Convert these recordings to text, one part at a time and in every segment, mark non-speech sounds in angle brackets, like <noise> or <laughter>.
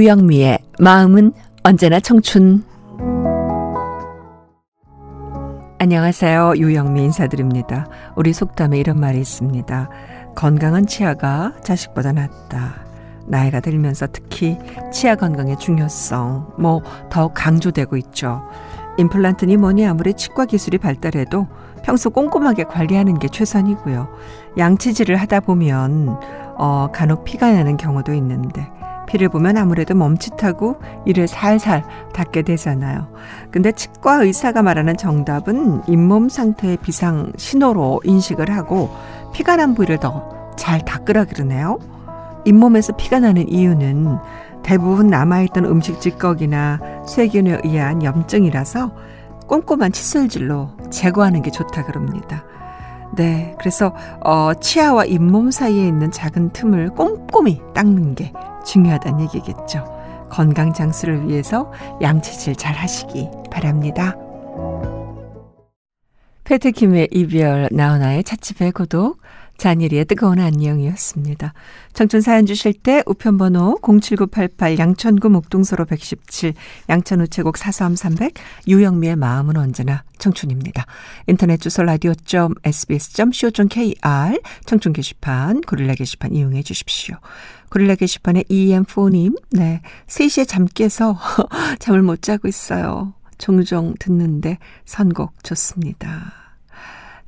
유영미의 마음은 언제나 청춘. 안녕하세요. 유영미 인사드립니다. 우리 속담에 이런 말이 있습니다. 건강한 치아가 자식보다 낫다. 나이가 들면서 특히 치아 건강의 중요성, 뭐, 더욱 강조되고 있죠. 임플란트니 뭐니 아무리 치과 기술이 발달해도 평소 꼼꼼하게 관리하는 게 최선이고요. 양치질을 하다 보면, 어, 간혹 피가 나는 경우도 있는데, 피를 보면 아무래도 멈칫하고 이를 살살 닦게 되잖아요. 근데 치과 의사가 말하는 정답은 잇몸 상태의 비상 신호로 인식을 하고 피가 난 부위를 더 잘 닦으라 그러네요. 잇몸에서 피가 나는 이유는 대부분 남아있던 음식 찌꺼기나 세균에 의한 염증이라서 꼼꼼한 칫솔질로 제거하는 게 좋다 그럽니다. 네, 그래서 어, 치아와 잇몸 사이에 있는 작은 틈을 꼼꼼히 닦는 게 중요하다는 얘기겠죠. 건강 장수를 위해서 양치질 잘 하시기 바랍니다. 페트킴의 이별, 나훈아의 차츠의 고독, 잔일이의 뜨거운 안녕이었습니다. 청춘 사연 주실 때 우편번호 07988 양천구 목동서로 117 양천 우체국 43300 유영미의 마음은 언제나 청춘입니다. 인터넷 주소 라디오.sbs.co.kr 청춘 게시판 고릴라 게시판 이용해 주십시오. 고릴라 게시판에 EM4님 네 3시에 잠 깨서 <laughs> 잠을 못 자고 있어요. 종종 듣는데 선곡 좋습니다.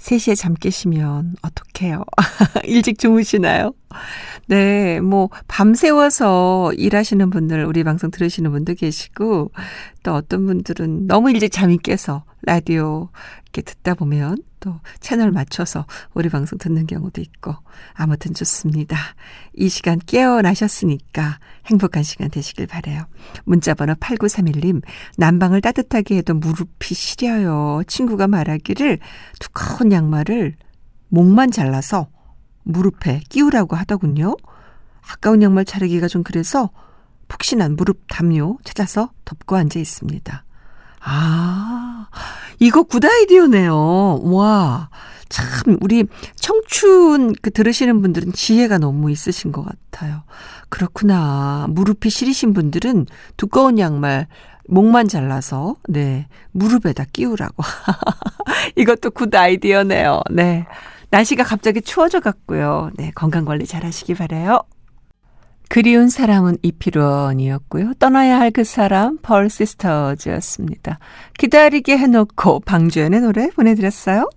3시에 잠 깨시면 어떡해요? <laughs> 일찍 주무시나요? 네, 뭐, 밤새워서 일하시는 분들, 우리 방송 들으시는 분도 계시고, 또 어떤 분들은 너무 일찍 잠이 깨서 라디오 이렇게 듣다 보면 또 채널 맞춰서 우리 방송 듣는 경우도 있고, 아무튼 좋습니다. 이 시간 깨어나셨으니까 행복한 시간 되시길 바래요. 문자 번호 8931님, 난방을 따뜻하게 해도 무릎이 시려요. 친구가 말하기를 두꺼운 양말을 목만 잘라서 무릎에 끼우라고 하더군요. 아까운 양말 자르기가 좀 그래서 푹신한 무릎 담요 찾아서 덮고 앉아 있습니다. 아, 이거 good idea네요. 와. 참, 우리 청춘 그 들으시는 분들은 지혜가 너무 있으신 것 같아요. 그렇구나. 무릎이 시리신 분들은 두꺼운 양말 목만 잘라서, 네, 무릎에다 끼우라고. <laughs> 이것도 good idea네요. 네. 날씨가 갑자기 추워져 갔고요. 네, 건강 관리 잘 하시기 바래요. 그리운 사람은 이필원이었고요. 떠나야 할 그 사람 펄 시스터즈였습니다. 기다리게 해놓고 방주연의 노래 보내드렸어요.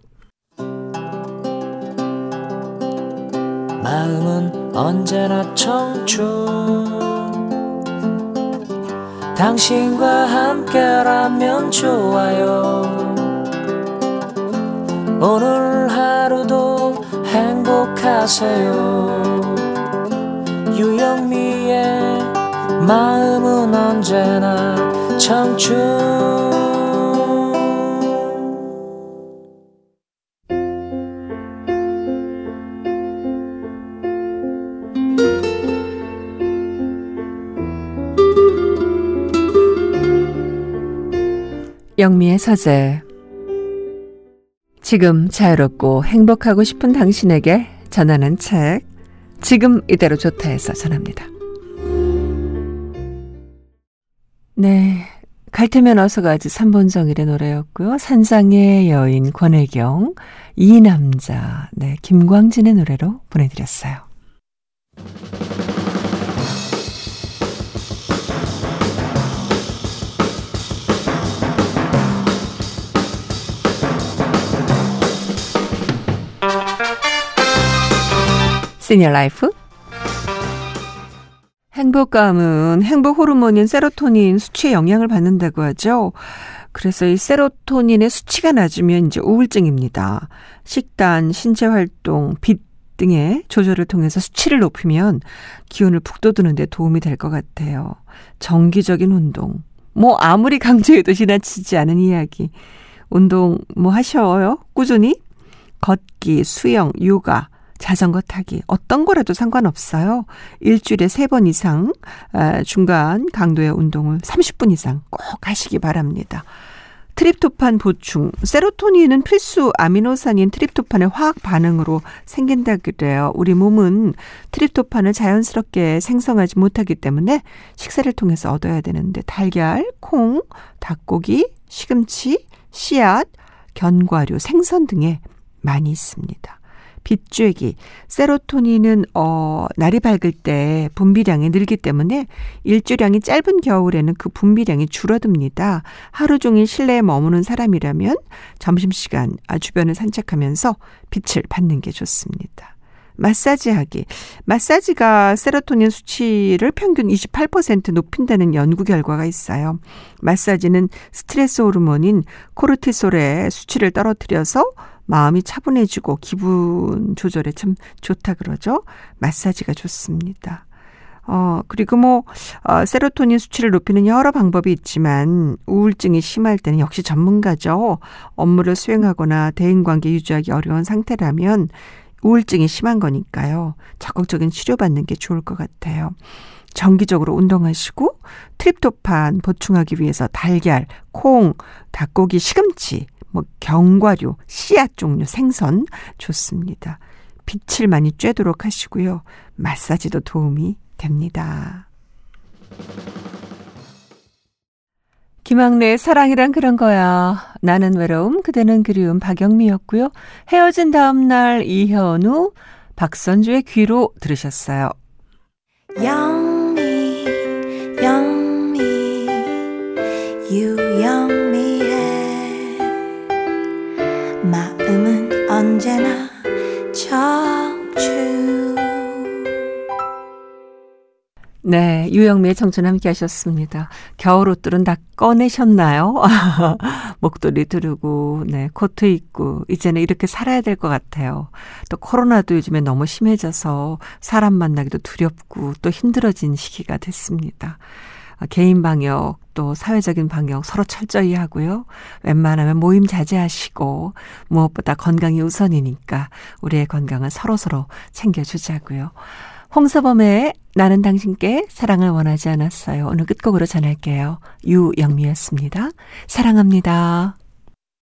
마음은 언제나 청춘 당신과 함께라면 좋아요 오늘 하루도 행복하세요 유영미의 마음은 언제나 청춘 영미의 서재 지금 자유롭고 행복하고 싶은 당신에게 전하는 책. 지금 이대로 좋다 해서 전합니다. 네. 갈 테면 어서 가지 3번 정일의 노래였고요. 산상의 여인 권혜경, 이 남자, 네, 김광진의 노래로 보내드렸어요. senior life 행복감은 행복 호르몬인 세로토닌 수치에 영향을 받는다고 하죠. 그래서 이 세로토닌의 수치가 낮으면 이제 우울증입니다. 식단, 신체 활동, 빛 등의 조절을 통해서 수치를 높이면 기운을 북돋우는 데 도움이 될 것 같아요. 정기적인 운동. 뭐 아무리 강조해도 지나치지 않은 이야기. 운동 뭐 하셔요? 꾸준히? 걷기, 수영, 요가, 자전거 타기 어떤 거라도 상관없어요. 일주일에 세 번 이상 중간 강도의 운동을 30분 이상 꼭 하시기 바랍니다. 트립토판 보충. 세로토닌은 필수 아미노산인 트립토판의 화학 반응으로 생긴다 그래요. 우리 몸은 트립토판을 자연스럽게 생성하지 못하기 때문에 식사를 통해서 얻어야 되는데 달걀, 콩, 닭고기, 시금치, 씨앗, 견과류, 생선 등에 많이 있습니다. 빗쬐기, 세로토닌은 어 날이 밝을 때 분비량이 늘기 때문에 일주량이 짧은 겨울에는 그 분비량이 줄어듭니다. 하루 종일 실내에 머무는 사람이라면 점심시간 아, 주변을 산책하면서 빛을 받는 게 좋습니다. 마사지하기. 마사지가 세로토닌 수치를 평균 28% 높인다는 연구 결과가 있어요. 마사지는 스트레스 호르몬인 코르티솔의 수치를 떨어뜨려서 마음이 차분해지고 기분 조절에 참 좋다 그러죠. 마사지가 좋습니다. 어, 그리고 뭐, 어, 세로토닌 수치를 높이는 여러 방법이 있지만 우울증이 심할 때는 역시 전문가죠. 업무를 수행하거나 대인관계 유지하기 어려운 상태라면 우울증이 심한 거니까요. 적극적인 치료받는 게 좋을 것 같아요. 정기적으로 운동하시고 트립토판 보충하기 위해서 달걀, 콩, 닭고기, 시금치 뭐 견과류, 씨앗 종류, 생선 좋습니다. 빛을 많이 쬐도록 하시고요. 마사지도 도움이 됩니다. 김학래의 사랑이란 그런 거야. 나는 외로움, 그대는 그리움 박영미였고요. 헤어진 다음 날 이현우, 박선주의 귀로 들으셨어요. 영미, 영미, 유영미 마음은 언제나 청춘 네, 유영미의 청춘 함께 하셨습니다. 겨울 옷들은 다 꺼내셨나요? <laughs> 목도리 두르고, 네, 코트 입고, 이제는 이렇게 살아야 될 것 같아요. 또 코로나도 요즘에 너무 심해져서 사람 만나기도 두렵고 또 힘들어진 시기가 됐습니다. 아, 개인 방역, 또 사회적인 방역 서로 철저히 하고요. 웬만하면 모임 자제하시고 무엇보다 건강이 우선이니까 우리의 건강을 서로서로 챙겨주자고요. 홍서범의 나는 당신께 사랑을 원하지 않았어요. 오늘 끝곡으로 전할게요. 유영미였습니다. 사랑합니다.